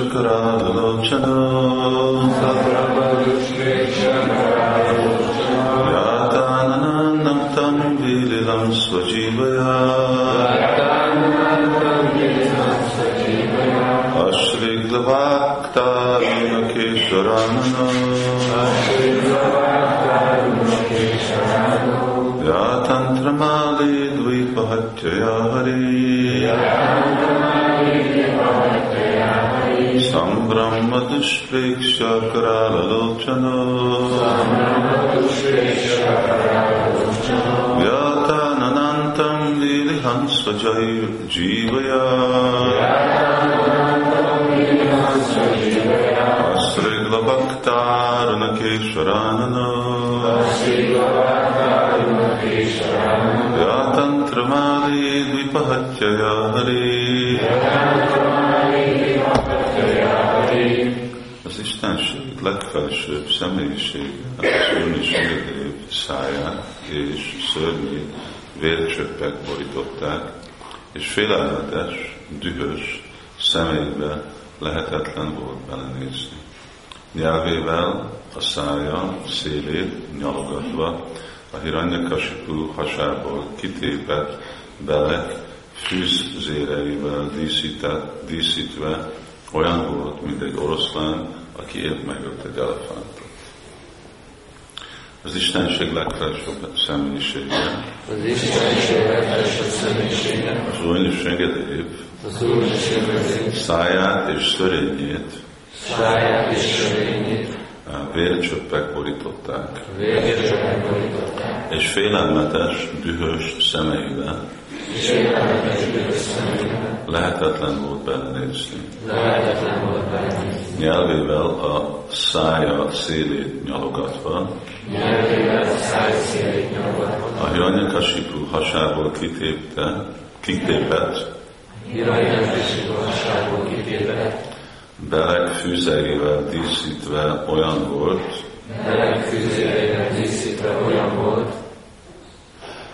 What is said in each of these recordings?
दुष्प्रेक्षकरालोचना याताननानक्तं विलिलं स्वजीवया अश्रीग्लवाक्तारुणकेश्वरामनो या तन्त्रमाले द्वैपहत्यया हरे सम्ब्रह्मदुष्प्रेक्षकरालोचनो व्याताननान्तम् लीलिहंस्वजै जीवया अस्रिग्लभक्तारुणकेश्वरानन Vyatantramali Dvipahatyaya Hari Az Istenség legfelsőbb személyiség, az Úrniség száját és szörnyű vércsöppek borították, és félelmetes, dühös személybe lehetetlen volt belenézni. Nyelvével a szája szélét nyalogatva a hiranyakasipu hasából kitépett belek fűzéreivel díszített, díszítve olyan volt, mint egy oroszlán, aki épp megölt egy elefántot. Az Istenség legfelsőbb személyisége, Az Istenség legfelsőbb személyisége, az Úrniség az Úr száját és szörényét. Sáját és sörényét, vércsöppek borították, borították, és félelmetes, dühös szemeibe és félelmetes lehetetlen volt belenézni. lehetetlen volt belenézni. Nyelvével a szája szélét nyalogatva, Nyelvével a száj szélét nyalogatva, a Hiranyakasipu hasából kitépte, kitépett. Irányos és igazságból kitépett, belek fűzeivel díszítve olyan volt, meleg fűzéreivel díszítve olyan volt,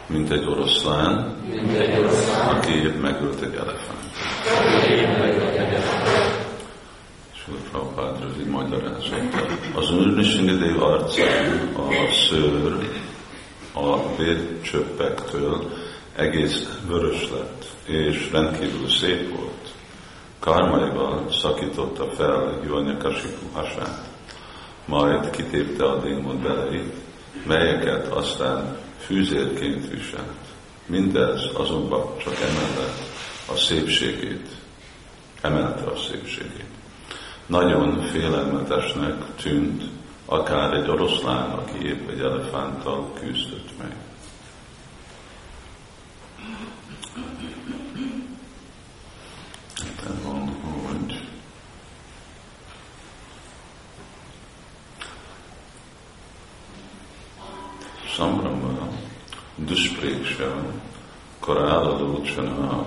mint egy oroszlán, mint egy oroszlán, aki épp megölt egy elefánt. a Prabhupád rövid magyarázata. Az Úrnisingedév arcán a szőr a vércsöppektől egész vörös lett, és rendkívül szép volt. Karmaival szakította fel Jonyakasipu hasát, majd kitépte a démon beleit, melyeket aztán fűzérként viselt. Mindez azonban csak emellett a szépségét, emelte a szépségét. Nagyon félelmetesnek tűnt akár egy oroszlán, aki épp egy elefánttal küzdött meg. Itt van, hogy Sambrama, Duspréksha, Karálalocsana,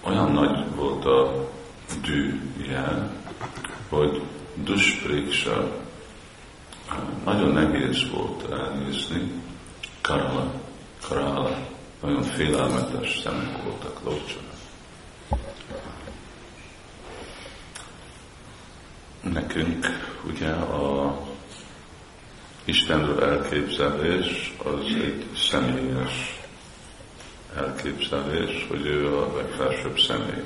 olyan nagy volt a dűje, hogy Duspréksa nagyon nehéz volt elnézni, Karala, Karala, nagyon félelmetes szemek voltak Locsana. Nekünk ugye a Istenről elképzelés az egy személyes elképzelés, hogy ő a legfelsőbb személy.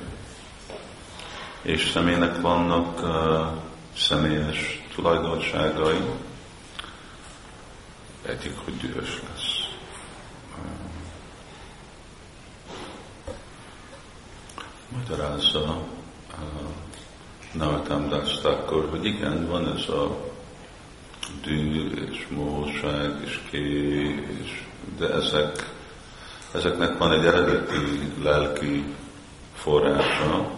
És személynek vannak uh, személyes tulajdonságai, egyik, hogy dühös lesz. Magyarázza uh, Navatam Das Thakur, hogy igen, van ez a dű és mohóság és ké, és, de ezek, ezeknek van egy eredeti lelki forrása,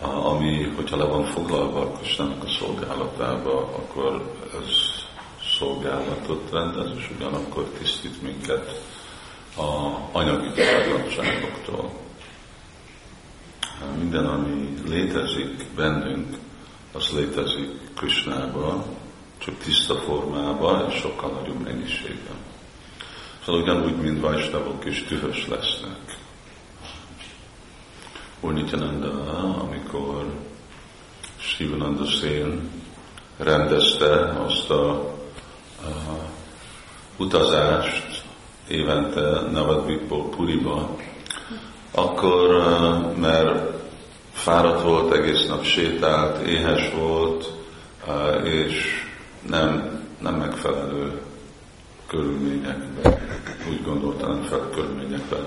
ami, hogyha le van foglalva a a szolgálatába, akkor ez szolgálatot rendez, és ugyanakkor tisztít minket a anyagi tulajdonságoktól. Minden, ami létezik bennünk, az létezik Krishnába, csak tiszta formában és sokkal nagyobb mennyiségben. Szóval ugyanúgy, mint Vajsnavok is dühös lesznek. Úr Nityananda, amikor Sivananda Szén rendezte azt a, a utazást évente Navadvipó Puriba, akkor, mert fáradt volt, egész nap sétált, éhes volt, és nem, nem megfelelő körülményekben, úgy gondoltam, nem fel körülményekben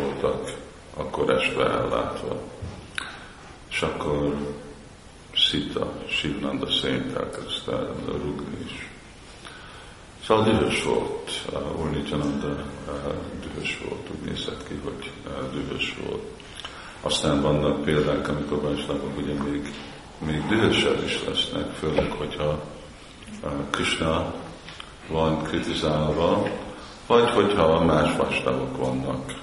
voltak akkor este ellátva. És akkor Sita, Sivnanda szént elkezdte rugni is. Szóval dühös volt, Úr Nityananda dühös volt, úgy nézett ki, hogy dühös volt. Aztán vannak példák, amikor Vajsnavok ugye még, még dühösebb is lesznek, főleg, hogyha Krishna van kritizálva, vagy hogyha más vastavok vannak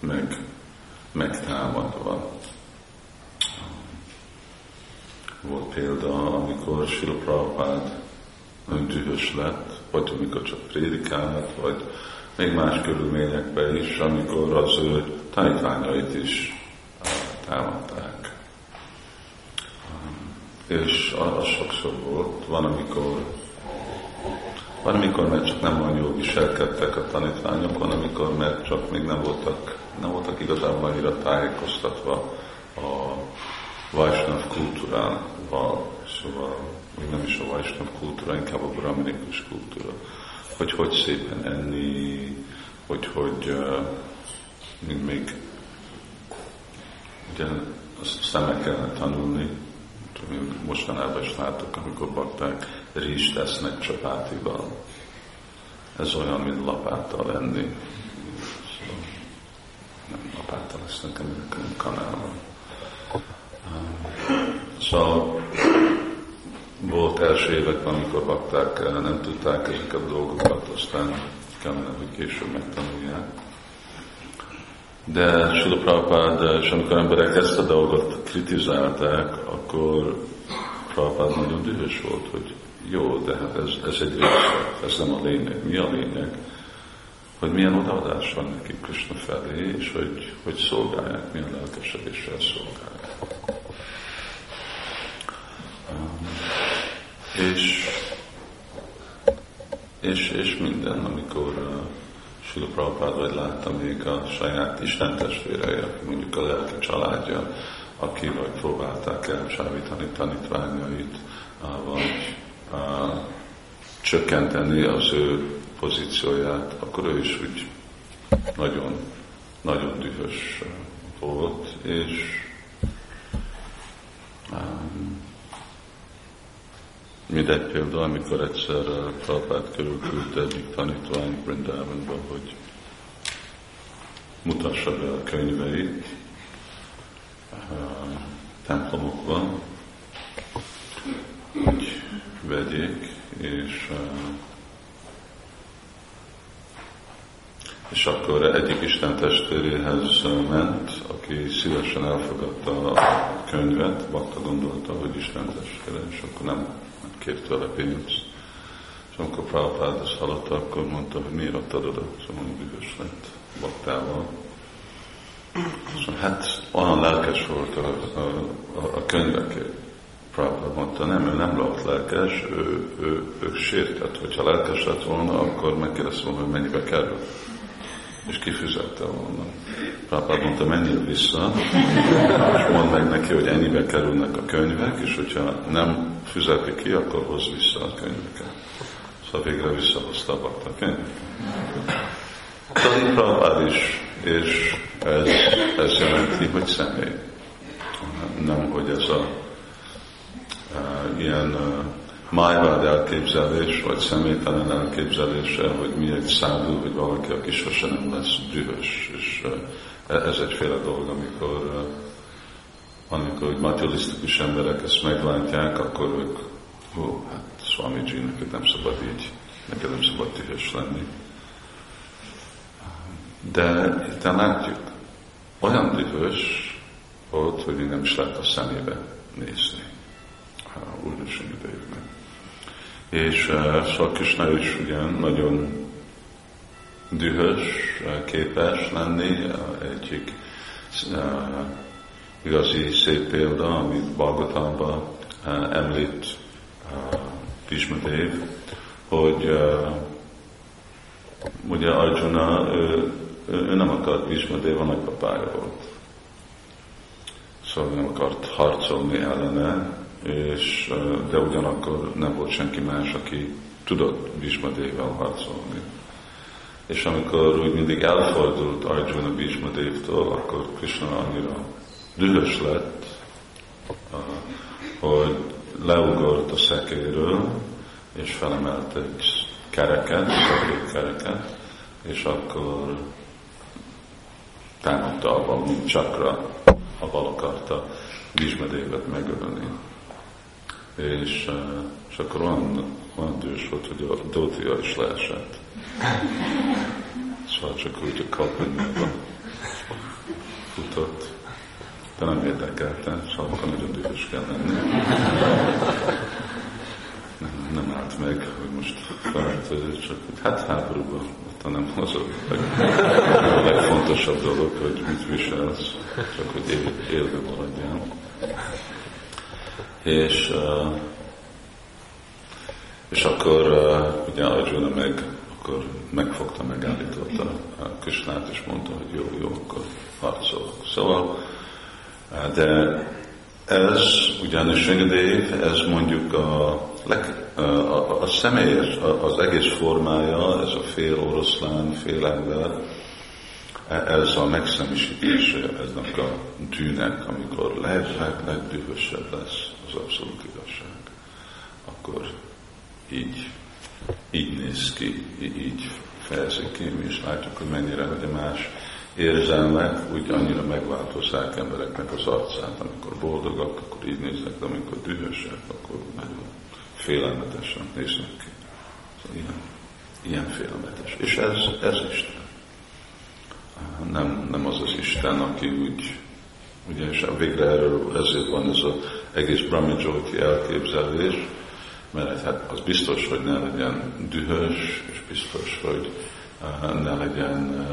meg, megtámadva. Volt példa, amikor Sila Prabhupád nagyon dühös lett, vagy amikor csak prédikált, vagy még más körülményekben is, amikor az ő tanítványait is támadták. És az sokszor volt, van, amikor van, amikor mert csak nem olyan jól viselkedtek a tanítványok, van, amikor mert csak még nem voltak, nem voltak igazából annyira tájékoztatva a Vajsnav kultúrával, szóval még nem is a Vajsnav kultúra, inkább a brahminikus kultúra, hogy hogy szépen enni, hogy hogy még, még ugye azt meg kellene tanulni, mostanában is látok, amikor bakták rizst esznek csapátival. Ez olyan, mint lapáttal lenni. Szóval nem lapáttal lesznek, hanem kanálban. Szóval volt első években, amikor bakták, nem tudták ezeket a dolgokat, aztán kellene, hogy később megtanulják. De Sula Prabhupád, és amikor emberek ezt a dolgot kritizálták, akkor Prabhupád nagyon dühös volt, hogy jó, de hát ez, ez egy része, ez nem a lényeg. Mi a lényeg? Hogy milyen odaadás van nekik Krishna felé, és hogy, hogy szolgálják, milyen lelkesedéssel szolgálják. És, és, és minden, amikor uh, Sula Prabhupád vagy látta még a saját Isten testvérei, mondjuk a lelki családja, aki vagy próbálták elcsábítani tanítványait, vagy csökkenteni az ő pozícióját, akkor ő is úgy nagyon, nagyon dühös volt, és um, mindegy példa, amikor egyszer Prabhát körül küldte egyik tanítvány Brindávonba, hogy mutassa be a könyveit uh, templomokban, hogy vegyék, és, és akkor egyik Isten testvéréhez ment, aki szívesen elfogadta a könyvet, Bakta gondolta, hogy Isten testvére, és akkor nem kért vele pénzt. És amikor Prabhupád ezt hallotta, akkor mondta, hogy miért adtad oda, szóval büdös lett Baktával. Szóval hát olyan lelkes volt a, a, a, a könyvekért Prabhupada mondta, nem, ő nem lett lelkes, ő, ő, ő sértett. Hogyha lelkes lett volna, akkor megkérdezte volna, hogy mennyibe kerül. És kifizette volna. Prabhupada mondta, menjél vissza, és mondd meg neki, hogy ennyibe kerülnek a könyvek, és hogyha nem fizeti ki, akkor hozz vissza a könyveket. Szóval végre visszahozta a bakta könyveket. Prabhupada is, és ez, ez jelenti, hogy személy. Nem, hogy ez a uh, ilyen uh, májvád elképzelés, vagy személytelen elképzelése, hogy mi egy szádú, vagy valaki, aki sose nem lesz dühös. És uh, ez egyféle dolog, amikor, uh, amikor hogy materialisztikus emberek ezt meglátják, akkor ők, ó, hát Swamiji, neked nem szabad így, neked nem szabad dühös lenni. De itt látjuk, olyan dühös volt, hogy nem is lehet a szemébe nézni újdonség idejében. És uh, Szakisna is ugye nagyon dühös képes lenni, egyik igazi szép példa, amit Balgotánban említ Pismadev, hogy ugye Arjuna, ő, ő nem akart Pismadev, a nagypapája volt. Szóval nem akart harcolni ellene, és, de ugyanakkor nem volt senki más, aki tudott Bhishmadével harcolni. És amikor úgy mindig elfordult Arjuna Bhishmadévtől, akkor Krishna annyira dühös lett, hogy leugort a szekéről, és felemelt egy kereket, és akkor támadta a mint csakra, a bal akarta Bhishmadévet megölni. És, és akkor olyan, olyan dühös volt, hogy a dótia is leesett. Szóval csak úgy a kalpanyába futott. De nem érdekelte, akkor nagyon dühös kell lenni. Nem, nem állt meg, hogy most felállt, csak hát háborúban, ott nem az a, leg, a legfontosabb dolog, hogy mit viselsz, csak hogy él, élve maradjál. És, és akkor ugye Arjuna meg akkor megfogta, megállította Krisnát, és mondta, hogy jó, jó, akkor harcolok. Szóval de ez ugyanis Engedev, ez mondjuk a, leg, a, a, a személyes, az egész formája, ez a fél oroszlán, fél ember, ez a megszemisítése eznek a tűnek, amikor leg, leg, legdühösebb lesz az abszolút igazság. Akkor így, így néz ki, így fejezik ki, mi is látjuk, hogy mennyire, hogy más érzelmek úgy annyira megváltozzák embereknek az arcát, amikor boldogak, akkor így néznek, de amikor dühösek, akkor nagyon félelmetesen néznek ki. Szóval ilyen, ilyen félelmetes. És ez, ez Isten. Nem, nem az az Isten, aki úgy, ugye, és végre erről ezért van ez az egész Brahmi Jyoti elképzelés, mert hát az biztos, hogy ne legyen dühös, és biztos, hogy ne legyen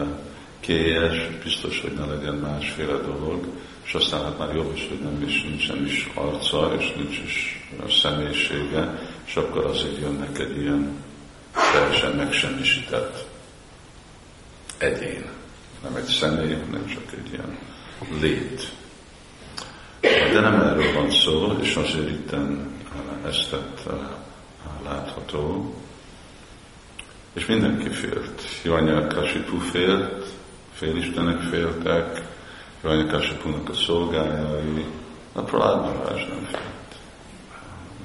kélyes, biztos, hogy ne legyen másféle dolog, és aztán hát már jobb is, hogy nem is, nincsen is arca, és nincs is személyisége, és akkor azért jön neked ilyen teljesen megsemmisített egyén. Nem egy személy, hanem csak egy ilyen lét. De nem erről van szó, és azért itt ezt tett látható. És mindenki félt. Janya Kasipu félt, félistenek féltek, Rajnakasipunak a szolgájai, a Prahlad Maharaj nem félt.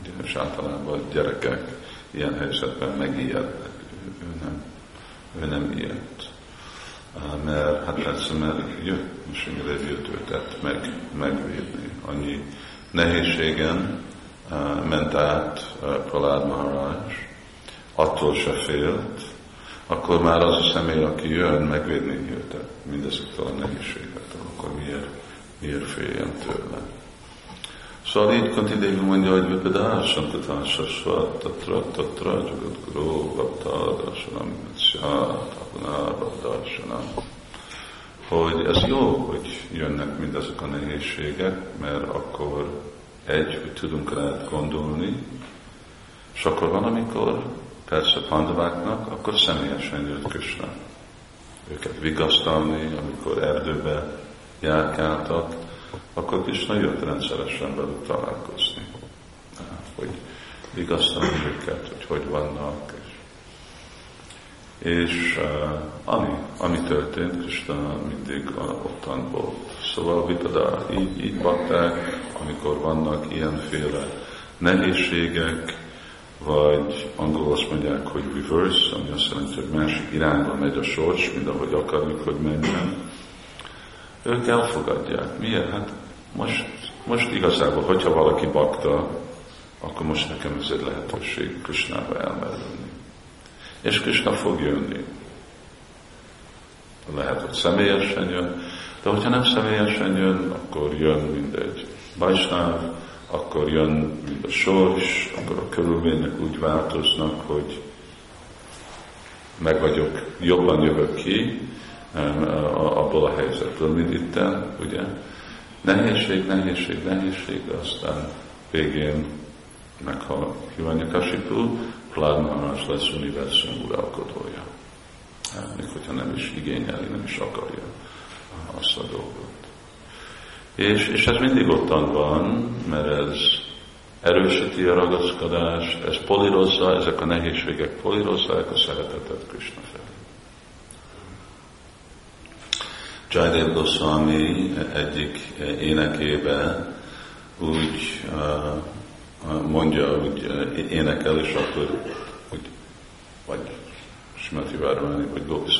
Ugye, és általában a gyerekek ilyen helyzetben megijednek, ő nem, ő nem ijedt. Mert hát mert jött, most jött őtet meg, megvédni. Annyi nehézségen ment át Prahlad Maharaj, attól se félt, akkor már az a személy, aki jön megvédni őket mindezektől a nehézségektől, akkor miért, miért féljen tőle. Szóval így Kantidevi mondja, hogy Vipadásam Tatásasva Tatra Tatra Jagat Guru Vapta Darsanam Tapuná hogy ez jó, hogy jönnek mindezek a nehézségek, mert akkor egy, hogy tudunk rá gondolni, és akkor van, amikor persze pandaváknak, akkor személyesen jött Krishna. Őket vigasztalni, amikor erdőbe járkáltak, akkor Krishna jött rendszeresen velük találkozni. Hogy vigasztalni őket, hogy hogy vannak. És, és uh, ami, ami történt, Krishna mindig ottan volt. Szóval Vipada, így, így bakták, amikor vannak ilyenféle nehézségek, vagy angol azt mondják, hogy reverse, ami azt jelenti, hogy másik irányba megy a sors, mint ahogy akarjuk, hogy menjen. Ők elfogadják. Miért? Hát most, most igazából, hogyha valaki bakta, akkor most nekem ez egy lehetőség Krisnába elmerülni. És Krishna fog jönni. Lehet, hogy személyesen jön, de hogyha nem személyesen jön, akkor jön mindegy. Bajsnáv, akkor jön a sors, akkor a körülmények úgy változnak, hogy meg vagyok, jobban jövök ki abból a helyzetből, mint itt, ugye? Nehézség, nehézség, nehézség, de aztán végén meghal Kasipu, Pládmaharás lesz univerzum uralkodója. Hát, még hogyha nem is igényeli, nem is akarja azt a dolgot. És, és ez mindig ottan van, mert ez erősíti a ragaszkodást, ez polírozza, ezek a nehézségek polírozzák a szeretetet Krishna felé. Jaidev Goswami egyik énekébe úgy mondja, úgy énekel, és akkor úgy, vagy Smati Várványi, vagy Gopi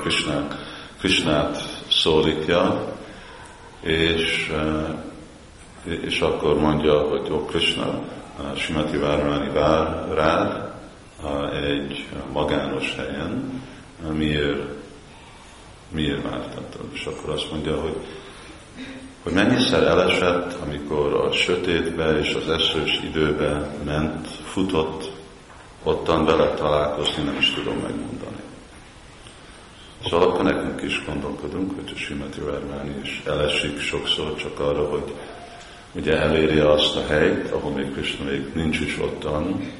Krishnát, Krishnát szólítja, és, és akkor mondja, hogy ó, Krishna, Simati Várványi vár rád egy magános helyen, miért, miért vártatod? És akkor azt mondja, hogy, hogy mennyiszer elesett, amikor a sötétbe és az esős időbe ment, futott, ottan vele találkozni, nem is tudom megmondani. Szóval akkor nekünk is gondolkodunk, hogy a Simati Vermáni is elesik sokszor csak arra, hogy ugye eléri azt a helyt, ahol még Krishna még nincs is ottan.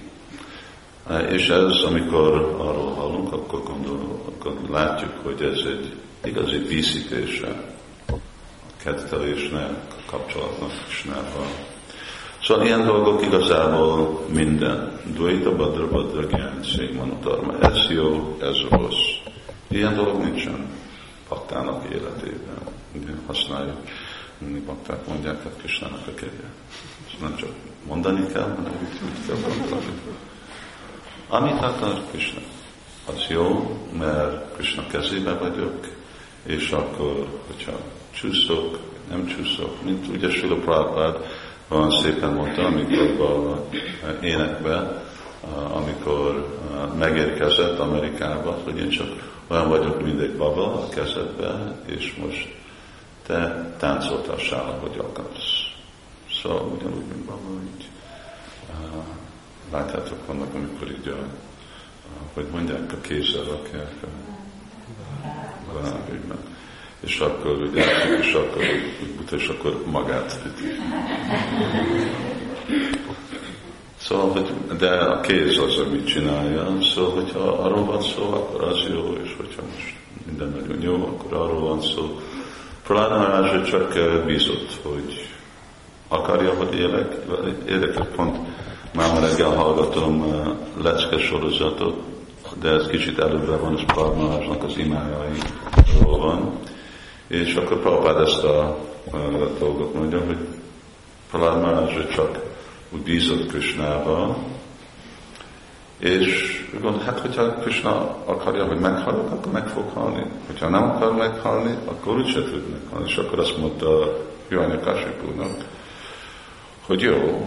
És ez, amikor arról hallunk, akkor, gondol, akkor látjuk, hogy ez egy igazi díszítése a kettelésnek, a kapcsolatnak Krishnával. Szóval ilyen dolgok igazából minden. Dvaita Badra Badra Gyán Szémanotarma. Ez jó, ez rossz. Ilyen dolog nincsen paktának életében. Ugye használjuk, mindig pakták mondják, hogy Kisnának a kegye. Ezt nem csak mondani kell, hanem úgy, úgy kell mondani. Amit akar Krishna, az jó, mert Krishna kezébe vagyok, és akkor, hogyha csúszok, nem csúszok, mint ugye Sila Prabhupád van szépen mondta, amikor a énekbe, amikor megérkezett Amerikába, hogy én csak olyan vagyok, mint egy baba a kezedben, és most te táncoltassál, ahogy akarsz. Szóval ugyanúgy, mint baba, így uh, látjátok, vannak, amikor így a, hogy mondják, a kézzel rakják a galábügyben. És akkor ugye, és akkor és akkor magát. Szóval, hogy, de a kéz az, amit csinálja, szóval, hogyha arról van szó, akkor az jó, és hogyha most minden nagyon jó, akkor arról van szó. Prahládharázsa csak bízott, hogy akarja, hogy élek. Érdekes pont, már ma reggel hallgatom lecke sorozatot, de ez kicsit előbbre van, és Prahládharázsnak az imájairól van. És akkor Prabhupád ezt a, a dolgot mondja, hogy Prahládharázsa csak úgy bízott Krisnába, és gond, hát hogyha Krishna akarja, hogy meghalok, akkor meg fog halni. Hogyha nem akar meghalni, akkor úgyse tud meghalni. És akkor azt mondta Jani Kasipúnak, hogy jó,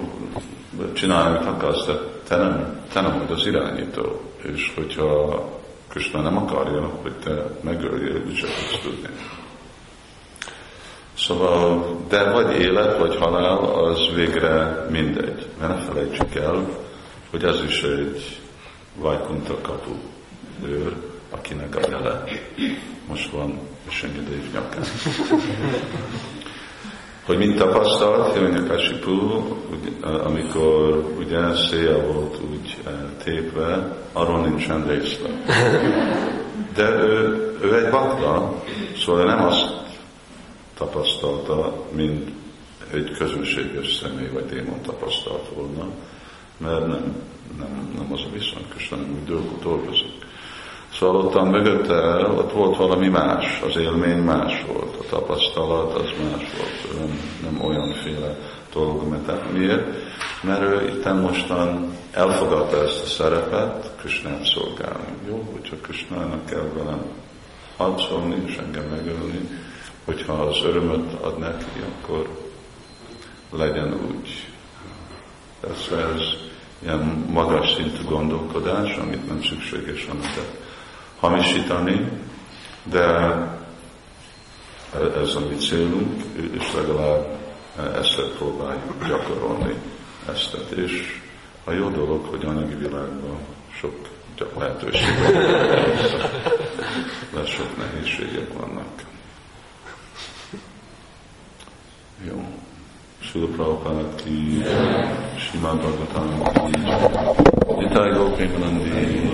csinálj, amit akarsz, de te nem, te nem vagy az irányító. És hogyha Krishna nem akarja, hogy te megöljél, úgyse tudsz tudni. Szóval, de vagy élet, vagy halál, az végre mindegy. Mert ne felejtsük el, hogy ez is egy Vajkunta kapu őr, akinek a jele most van Visonyadév nyakán. Hogy mint tapasztalt, Hiranyakasipu, amikor ugye szél volt úgy tépve, arról nincsen részlet. De ő, ő egy bakta, szóval nem azt tapasztalta, mint egy közönséges személy vagy démon tapasztalt volna, mert nem, nem, nem az a viszony, Köszönöm, nem úgy dolgozik. Szóval ottan mögötte, ott volt valami más, az élmény más volt, a tapasztalat az más volt, nem, nem olyanféle dolog, mert miért? Mert ő itt mostan elfogadta ezt a szerepet, Krisnát szolgálni. Jó, hogyha Krisnának kell velem harcolni és engem megölni, hogyha az örömöt ad neki, akkor legyen úgy. Ez, ez ilyen magas szintű gondolkodás, amit nem szükséges amiket hamisítani, de ez a mi célunk, és legalább ezt próbáljuk gyakorolni ezt. És a jó dolog, hogy anyagi világban sok csak lehetőségek. De sok nehézségek vannak. Jó. Sula Prabhupada ki, Simad Bhagavatam ki, Nitai Gopinanandi,